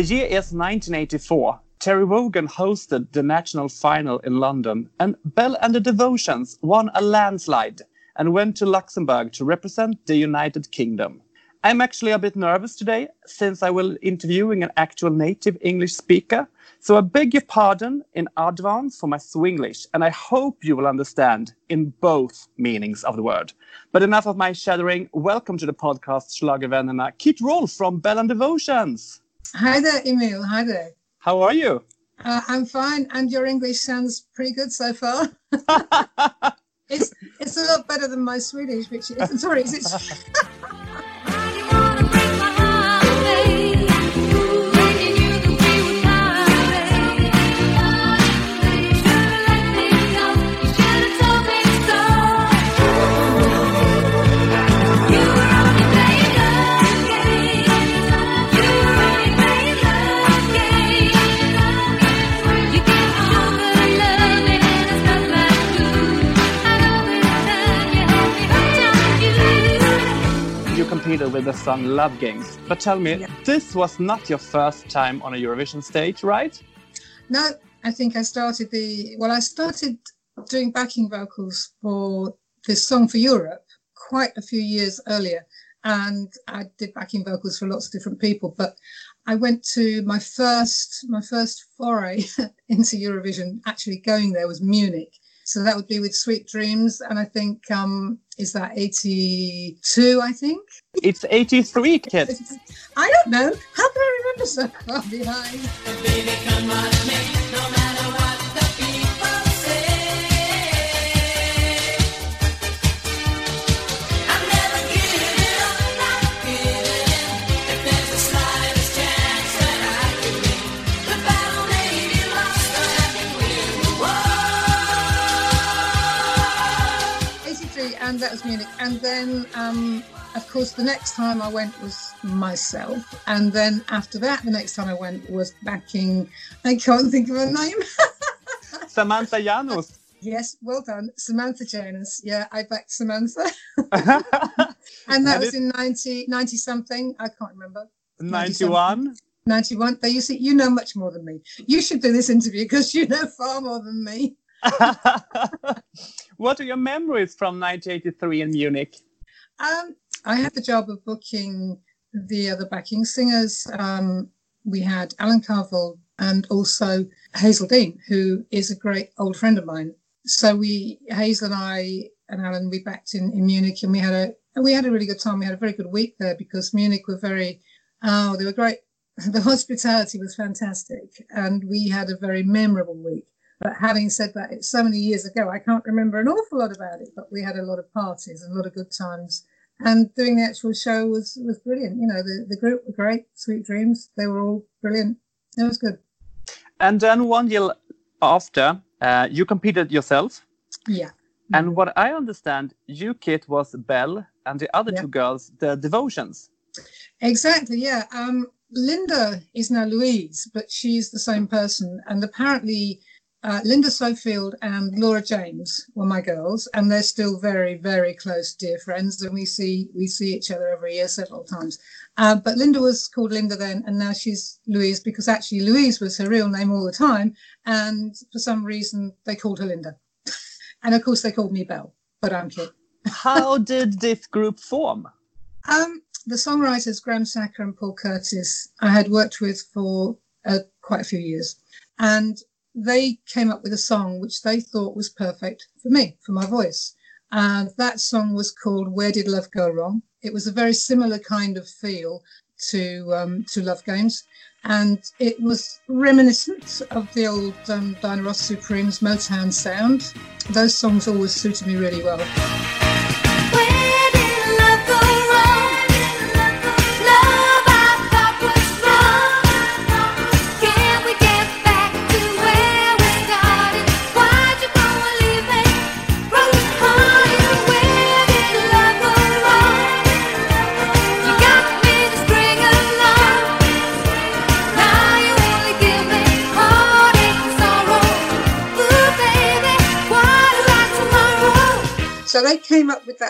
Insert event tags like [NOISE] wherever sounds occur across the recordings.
The year is 1984. Terry Wogan hosted the national final in London, and Belle and the Devotions won a landslide and went to Luxembourg to represent the United Kingdom. I'm actually a bit nervous today since I will interviewing an actual native English speaker. So I beg your pardon in advance for my Swinglish, and I hope you will understand in both meanings of the word. But enough of my shattering. Welcome to the podcast Schlagervännerna, Kit Rolfe from Belle and Devotions. Hi there, Emil. Hi there. How are you? Uh, I'm fine, and your English sounds pretty good so far. [LAUGHS] it's it's a lot better than my Swedish, which is sorry, is [LAUGHS] it? with the song Love Games. But tell me, yeah. this was not your first time on a Eurovision stage, right? No, I think I started the well, I started doing backing vocals for this song for Europe quite a few years earlier. And I did backing vocals for lots of different people. But I went to my first my first foray [LAUGHS] into Eurovision, actually going there was Munich so that would be with Sweet Dreams. And I think, um, is that 82, I think? It's 83, kid. I don't know. How can I remember so far behind? And that was Munich. And then, um, of course, the next time I went was myself. And then after that, the next time I went was backing, I can't think of her name. [LAUGHS] Samantha Janus. Yes, well done. Samantha Janus. Yeah, I backed Samantha. [LAUGHS] and that was in 90, 90 something. I can't remember. 91. 91. But you see, you know much more than me. You should do this interview because you know far more than me. [LAUGHS] what are your memories from 1983 in Munich? Um, I had the job of booking the other backing singers. Um, we had Alan Carville and also Hazell Dean, who is a great old friend of mine. So we, Hazel and I and Alan, we backed in, in Munich, and we had a we had a really good time. We had a very good week there because Munich were very, oh, they were great. [LAUGHS] The hospitality was fantastic, and we had a very memorable week. But having said that, it's so many years ago, I can't remember an awful lot about it. But we had a lot of parties and a lot of good times. And doing the actual show was was brilliant. You know, the, the group were great, Sweet Dreams. They were all brilliant. It was good. And then one year after, uh, you competed yourself. Yeah. And what I understand, you Kit was Belle, and the other yeah. two girls, the Devotions. Exactly. Yeah. Um, Linda is now Louise, but she's the same person. And apparently, uh, Linda Sofield and Laura James were my girls, and they're still very, very close, dear friends. And we see we see each other every year several times. Uh, but Linda was called Linda then, and now she's Louise because actually Louise was her real name all the time, and for some reason they called her Linda. [LAUGHS] and of course they called me Belle, but I'm Kit. How [LAUGHS] did this group form? Um, the songwriters Graham Sacher and Paul Curtis I had worked with for uh, quite a few years, and they came up with a song which they thought was perfect for me, for my voice. And that song was called Where Did Love Go Wrong? It was a very similar kind of feel to um, to Love Games. And it was reminiscent of the old um, Diana Ross Supremes Motown sound. Those songs always suited me really well.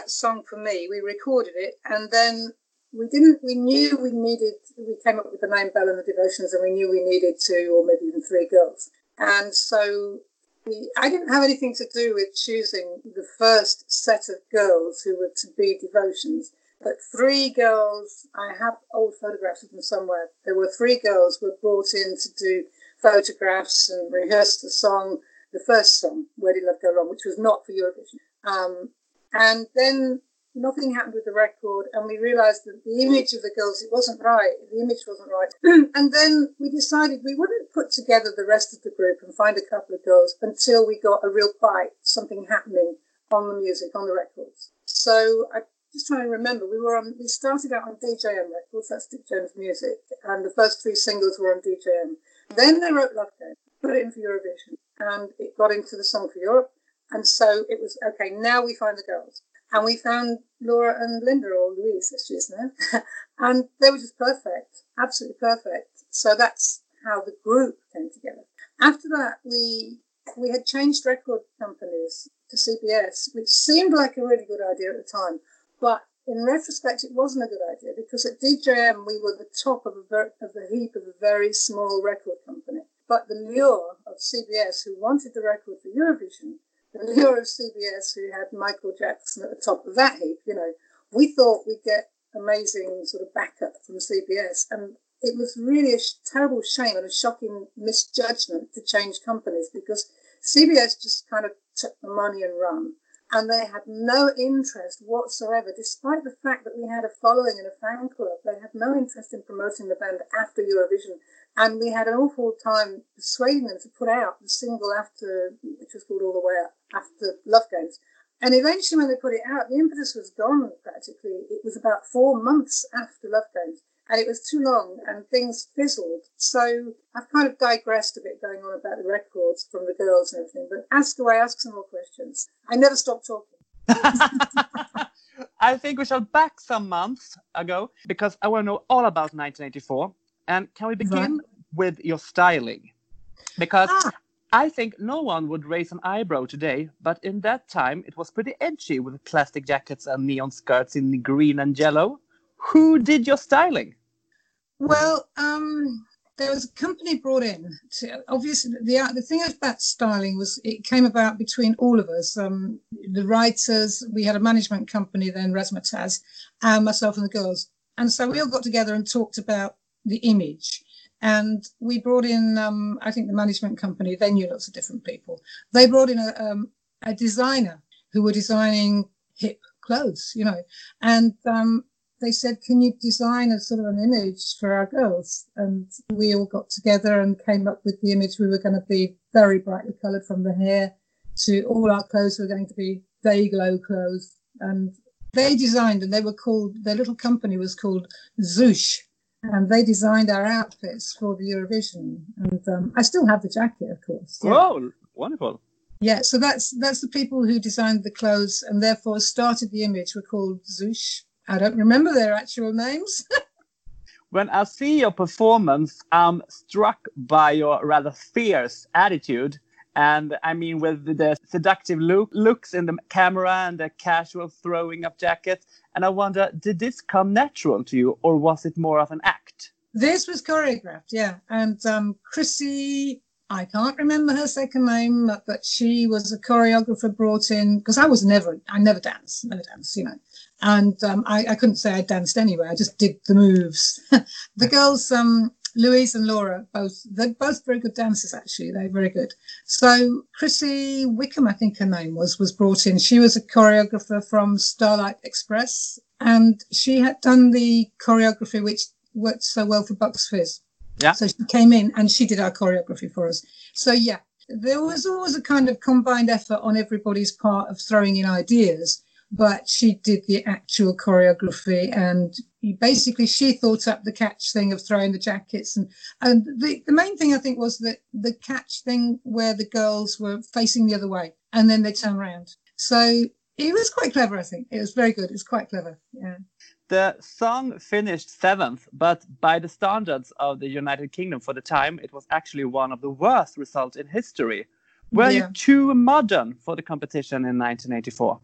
That song for me. We recorded it, and then we didn't. We knew we needed. We came up with the name Belle and the Devotions, and we knew we needed two or maybe even three girls. And so we, I didn't have anything to do with choosing the first set of girls who were to be devotions. But three girls, I have old photographs of them somewhere. There were three girls were brought in to do photographs and rehearse the song, the first song, Where Did Love Go Wrong, which was not for Eurovision. Um, and then nothing happened with the record, and we realised that the image of the girls, it wasn't right. The image wasn't right. [CLEARS THROAT] and then we decided we wouldn't put together the rest of the group and find a couple of girls until we got a real bite, something happening on the music, on the records. So I just trying to remember, we were on, we started out on DJM records, that's Dick James Music, and the first three singles were on DJM. Then they wrote Love Game, put it in for Eurovision, and it got into the Song for Europe. And so it was okay. Now we find the girls, and we found Laura and Linda, or Louise, as she is now, [LAUGHS] and they were just perfect, absolutely perfect. So that's how the group came together. After that, we we had changed record companies to CBS, which seemed like a really good idea at the time. But in retrospect, it wasn't a good idea because at DJM we were the top of, ver- of the heap of a very small record company. But the lure of CBS, who wanted the record for Eurovision, the lure of CBS, who had Michael Jackson at the top of that heap, you know, we thought we'd get amazing sort of backup from CBS. And it was really a sh- terrible shame and a shocking misjudgment to change companies because CBS just kind of took the money and run and they had no interest whatsoever, despite the fact that we had a following and a fan club. They had no interest in promoting the band after Eurovision, and we had an awful time persuading them to put out the single after, which was called All the Way Up, after Love Games. And eventually, when they put it out, the impetus was gone practically. It was about four months after Love Games and it was too long and things fizzled. So I've kind of digressed a bit going on about the records from the girls and everything, but ask away, ask some more questions. I never stop talking. [LAUGHS] I think we shall back some months ago because I want to know all about 1984. And can we begin right. with your styling? Because ah. I think no one would raise an eyebrow today, but in that time it was pretty edgy with plastic jackets and neon skirts in green and yellow. Who did your styling? Well, um, there was a company brought in. To, obviously, the the thing about styling was it came about between all of us. Um, the writers, we had a management company then, Razzmatazz, and myself and the girls, and so we all got together and talked about the image. And we brought in, um, I think, the management company. They knew lots of different people. They brought in a, um, a designer who were designing hip clothes, you know, and um, they said, Can you design a sort of an image for our girls? And we all got together and came up with the image. We were going to be very brightly coloured from the hair to all our clothes were going to be day glow clothes. And they designed, and they were called, their little company was called Zoosh. And they designed our outfits for the Eurovision. And um, I still have the jacket, of course. Yeah. Oh, wonderful. Yeah, so that's that's the people who designed the clothes and therefore started the image were called Zush. I don't remember their actual names. [LAUGHS] when I see your performance, I'm struck by your rather fierce attitude. And I mean, with the seductive look, looks in the camera and the casual throwing of jackets. And I wonder, did this come natural to you or was it more of an act? This was choreographed, yeah. And um, Chrissy I can't remember her second name, but she was a choreographer brought in because I was never, I never dance, never dance, you know. And um, I, I, couldn't say I danced anyway. I just did the moves. [LAUGHS] the girls, um, Louise and Laura, both they're both very good dancers. Actually, they're very good. So Chrissy Wickham, I think her name was, was brought in. She was a choreographer from Starlight Express, and she had done the choreography which worked so well for Bucks Fizz. Yeah. So she came in and she did our choreography for us. So yeah, there was always a kind of combined effort on everybody's part of throwing in ideas, but she did the actual choreography and basically she thought up the catch thing of throwing the jackets and and the, the main thing I think was that the catch thing where the girls were facing the other way and then they turn around. So it was quite clever, I think. It was very good. It was quite clever. Yeah. The song finished seventh, but by the standards of the United Kingdom for the time, it was actually one of the worst results in history. Were yeah. you too modern for the competition in 1984?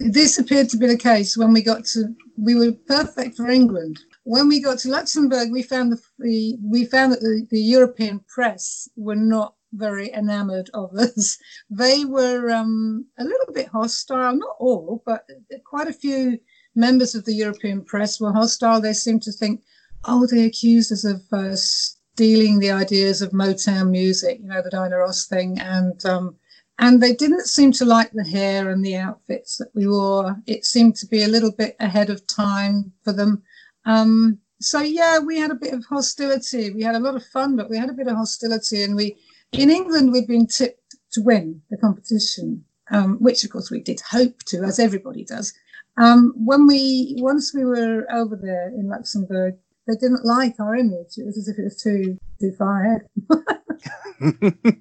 This appeared to be the case when we got to. We were perfect for England. When we got to Luxembourg, we found the, the we found that the, the European press were not very enamored of us. [LAUGHS] They were um, a little bit hostile, not all, but quite a few members of the European press were hostile. They seemed to think, oh, they accused us of uh, stealing the ideas of Motown music, you know, the Diana Ross thing, and um, and they didn't seem to like the hair and the outfits that we wore. It seemed to be a little bit ahead of time for them. Um, so yeah, we had a bit of hostility. We had a lot of fun, but we had a bit of hostility, and we in England we'd been tipped to win the competition, um, which of course we did hope to, as everybody does. Um, when we once we were over there in Luxembourg, they didn't like our image. It was as if it was too too far ahead. [LAUGHS] [LAUGHS]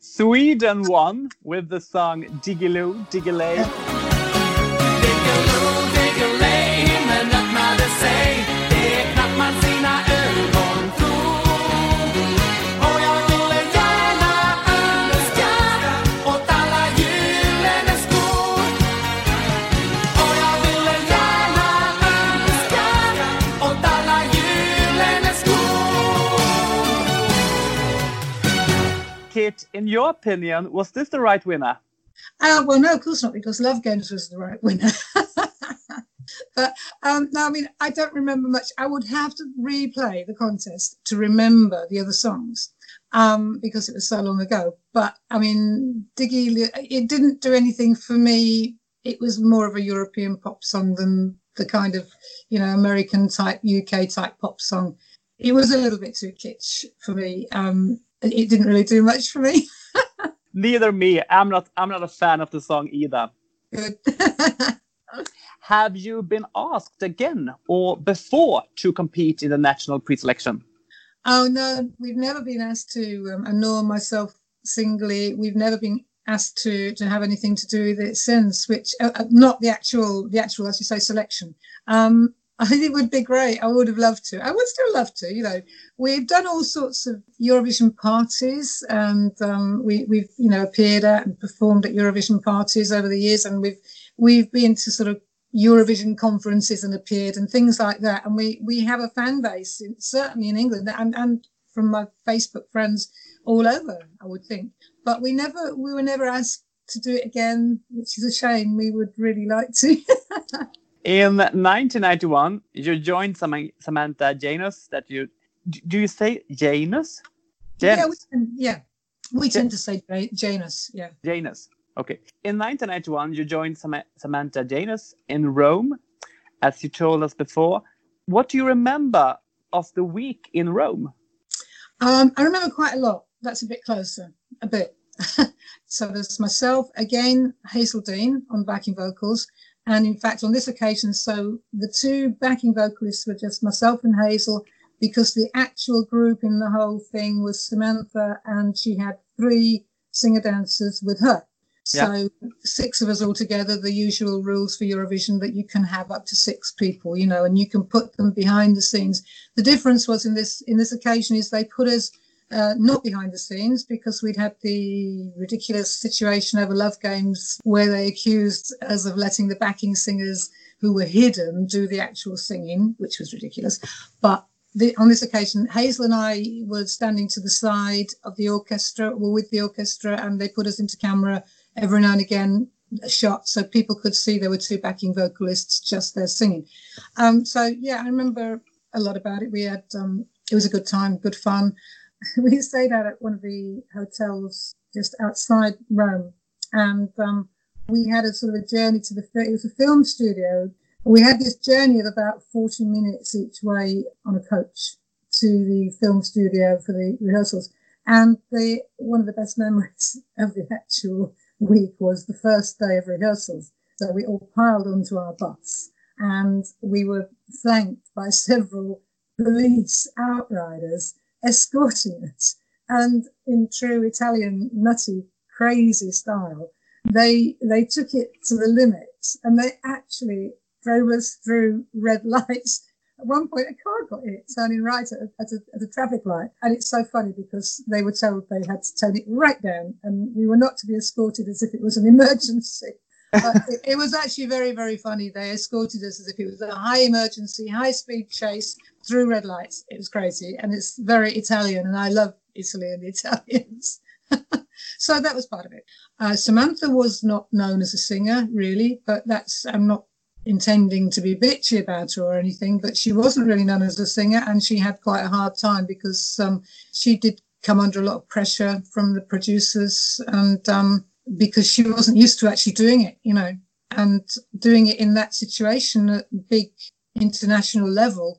Sweden won with the song Diggi-Loo Diggi-Ley. In your opinion, was this the right winner? Uh, well, no, of course not, because Love Games was the right winner. [LAUGHS] but um, no, I mean, I don't remember much. I would have to replay the contest to remember the other songs um, because it was so long ago. But I mean, Diggy, it didn't do anything for me. It was more of a European pop song than the kind of, you know, American type, UK type pop song. It was a little bit too kitsch for me. Um, it didn't really do much for me. [LAUGHS] Neither me. I'm not. I'm not a fan of the song either. [LAUGHS] Have you been asked again or before to compete in the national pre-selection? Oh no, we've never been asked to. Um, and nor myself singly, we've never been asked to to have anything to do with it since. Which uh, uh not the actual the actual, as you say, selection. Um, [LAUGHS] I think it would be great. I would have loved to. I would still love to. You know, we've done all sorts of Eurovision parties, and um, we, we've you know appeared at and performed at Eurovision parties over the years, and we've we've been to sort of Eurovision conferences and appeared and things like that. And we we have a fan base, in, certainly in England, and and from my Facebook friends all over. I would think, but we never we were never asked to do it again, which is a shame. We would really like to. [LAUGHS] In 1991, you joined Samantha Janus. That you do you say Janus? Janus. Yeah, we can, yeah, we tend to say Janus. Yeah, Janus. Okay. In 1991, you joined Samantha Janus in Rome, as you told us before. What do you remember of the week in Rome? Um, I remember quite a lot. That's a bit closer, a bit. [LAUGHS] so there's myself again, Hazell Dean on backing vocals, and in fact, on this occasion, so the two backing vocalists were just myself and Hazel, because the actual group in the whole thing was Samantha, and she had three singer dancers with her. So yeah. six of us all together, the usual rules for Eurovision that you can have up to six people, you know, and you can put them behind the scenes. The difference was in this in this occasion is they put us uh, not behind the scenes because we'd had the ridiculous situation over Love Games where they accused us of letting the backing singers who were hidden do the actual singing, which was ridiculous. But the, on this occasion, Hazel and I were standing to the side of the orchestra, were with the orchestra, and they put us into camera every now and again a shot so people could see there were two backing vocalists just there singing. Um, so yeah, I remember a lot about it. We had um, it was a good time, good fun. [LAUGHS] we stayed out at one of the hotels just outside Rome, and um, we had a sort of a journey to the. It was a film studio. We had this journey of about forty minutes each way on a coach to the film studio for the rehearsals. And the one of the best memories [LAUGHS] of the actual week was the first day of rehearsals. So we all piled onto our bus, and we were flanked by [LAUGHS] several police outriders escorting us. And in true Italian nutty, crazy style, they they took it to the limit and they actually drove us through red lights. At one point, a car got hit turning right at a, at, a, at a traffic light. And it's so funny because they were told they had to turn it right down and we were not to be escorted as if it was an emergency. [LAUGHS] it, it, was actually very, very funny. They escorted us as if it was a high emergency, high speed chase through red lights. It was crazy. And it's very Italian. And I love Italy and the Italians. [LAUGHS] so that was part of it. Uh, Samantha was not known as a singer, really, but that's, I'm not intending to be bitchy about her or anything, but she wasn't really known as a singer. And she had quite a hard time because um, she did come under a lot of pressure from the producers and um, because she wasn't used to actually doing it, you know, and doing it in that situation at big international level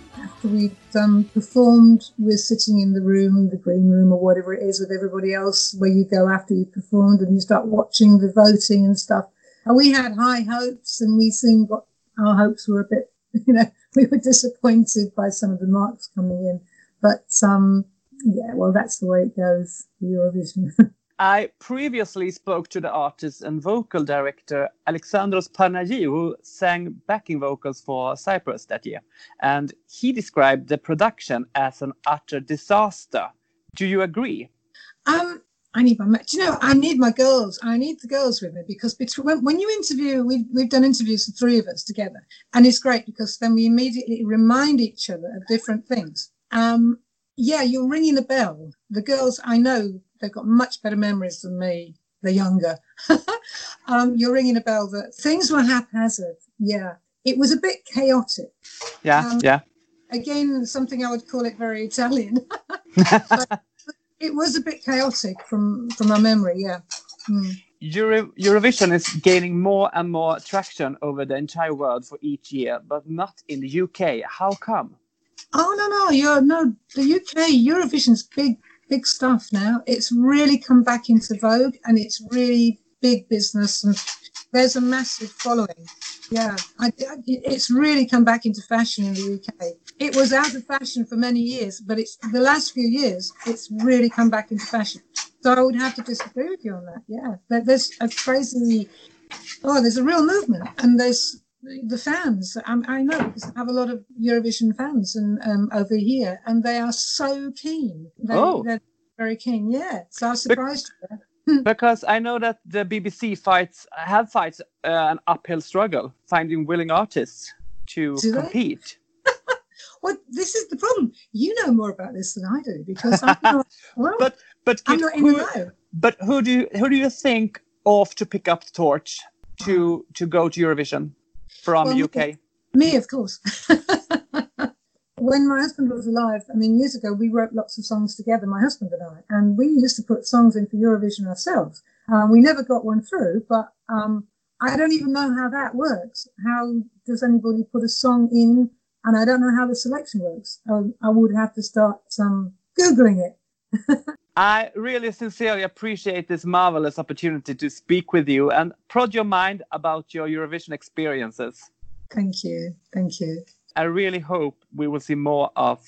we'd um, performed, we're sitting in the room, the green room or whatever it is, with everybody else, where you go after you've performed and you start watching the voting and stuff. And we had high hopes, and we soon got our hopes were a bit, [LAUGHS] you know, we were disappointed by some of the marks coming in. But um, yeah, well, that's the way it goes. Eurovision. [LAUGHS] I previously spoke to the artist and vocal director Alexandros Panayi, who sang backing vocals for Cyprus that year. And he described the production as an utter disaster. Do you agree? Um, I need my, do you know, I need my girls. I need the girls with me because between, when, when you interview, we've, we've done interviews, the three of us together. And it's great because then we immediately remind each other of different things. Um, yeah, you're ringing the bell. The girls, I know They've got much better memories than me. They're younger. [LAUGHS] um, you're ringing a bell that things were haphazard. Yeah. It was a bit chaotic. Yeah. Um, yeah. Again, something I would call it very Italian. [LAUGHS] [LAUGHS] it was a bit chaotic from from my memory. Yeah. Mm. Euro Eurovision is gaining more and more traction over the entire world for each year, but not in the UK. How come? Oh no, no, you're no the UK Eurovision's big big stuff now. It's really come back into vogue and it's really big business and there's a massive following. Yeah, I, it's really come back into fashion in the UK. It was out of fashion for many years, but it's the last few years it's really come back into fashion. So I would have to disagree with you on that. Yeah, there's a crazy, oh, there's a real movement, and there's the fans. I, I know because I have a lot of Eurovision fans and um, over here, and they are so keen. They, oh. They're very keen. Yeah, so I was surprised. Be- [LAUGHS] because I know that the BBC fights have fights uh, an uphill struggle finding willing artists to do compete. [LAUGHS] well, this is the problem. You know more about this than I do because I'm not. [LAUGHS] Well, but but I'm not who, But who do you, who do you think ought to pick up the torch to to go to Eurovision? From well, UK? Me, of course. [LAUGHS] when my husband was alive, I mean, years ago, we wrote lots of songs together, my husband and I, and we used to put songs in for Eurovision ourselves. Um, we never got one through, but um, I don't even know how that works. How does anybody put a song in? And I don't know how the selection works. I, I would have to start um, Googling it. [LAUGHS] I really sincerely appreciate this marvelous opportunity to speak with you and prod your mind about your Eurovision experiences. Thank you. Thank you. I really hope we will see more of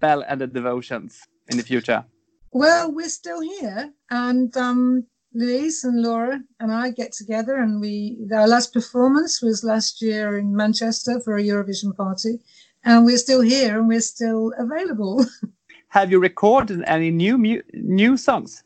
Belle and the Devotions in the future. Well, we're still here, and um, Louise and Laura and I get together, and we our last performance was last year in Manchester for a Eurovision party, and we're still here and we're still available. [LAUGHS] have you recorded any new new songs?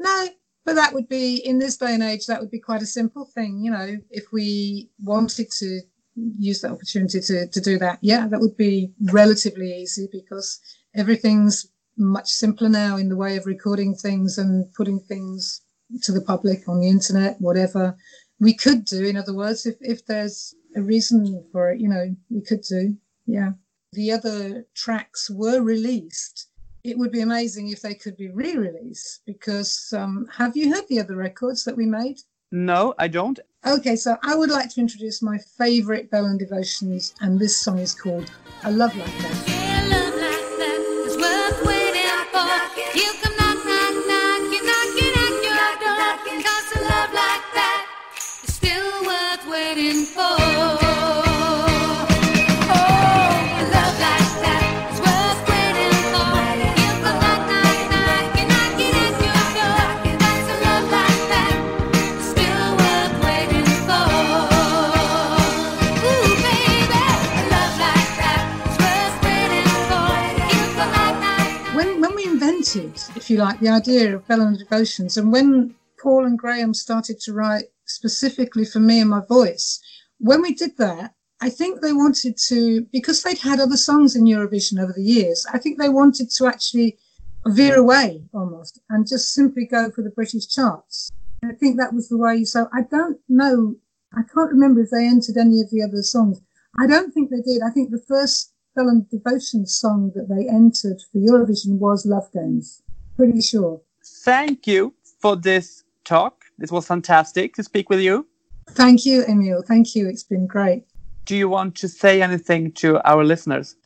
No, but that would be in this day and age. That would be quite a simple thing, you know. If we wanted to use that opportunity to to do that, yeah, that would be relatively easy because everything's much simpler now in the way of recording things and putting things to the public on the internet, whatever we could do. In other words, if if there's a reason for it, you know, we could do. Yeah. The other tracks were released it would be amazing if they could be re-released because um, have you heard the other records that we made no i don't okay so i would like to introduce my favorite belle and devotions and this song is called a love like that waiting. Love like that. If you like, the idea of Belle and Devotions. And when Paul and Graham started to write specifically for me and my voice, when we did that, I think they wanted to, because they'd had other songs in Eurovision over the years, I think they wanted to actually veer away almost and just simply go for the British charts. I think that was the way. So I don't know. I can't remember if they entered any of the other songs. I don't think they did. I think the first Belle and Devotion song that they entered for Eurovision was Love Games. Pretty sure. Thank you for this talk. This was fantastic to speak with you. Thank you, Emil. Thank you. It's been great. Do you want to say anything to our listeners?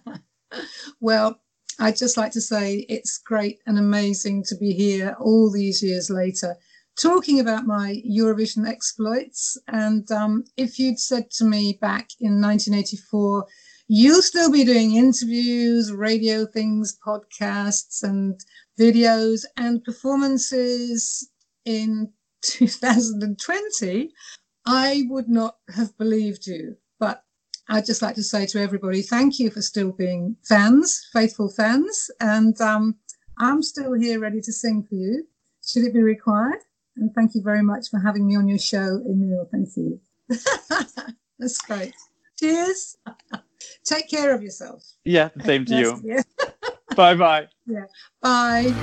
[LAUGHS] well, I'd just like to say it's great and amazing to be here all these years later talking about my Eurovision exploits. And um, if you'd said to me back in 1984, you'll still be doing interviews, radio things, podcasts, and videos and performances in [LAUGHS] 2020, I would not have believed you. But I'd just like to say to everybody, thank you for still being fans, faithful fans. And um, I'm still here ready to sing for you, should it be required. And thank you very much for having me on your show, Emil. Thank you. [LAUGHS] That's great. Cheers. [LAUGHS] Take care of yourself. Yeah, same to you. bye bye. [LAUGHS] Yeah. Bye.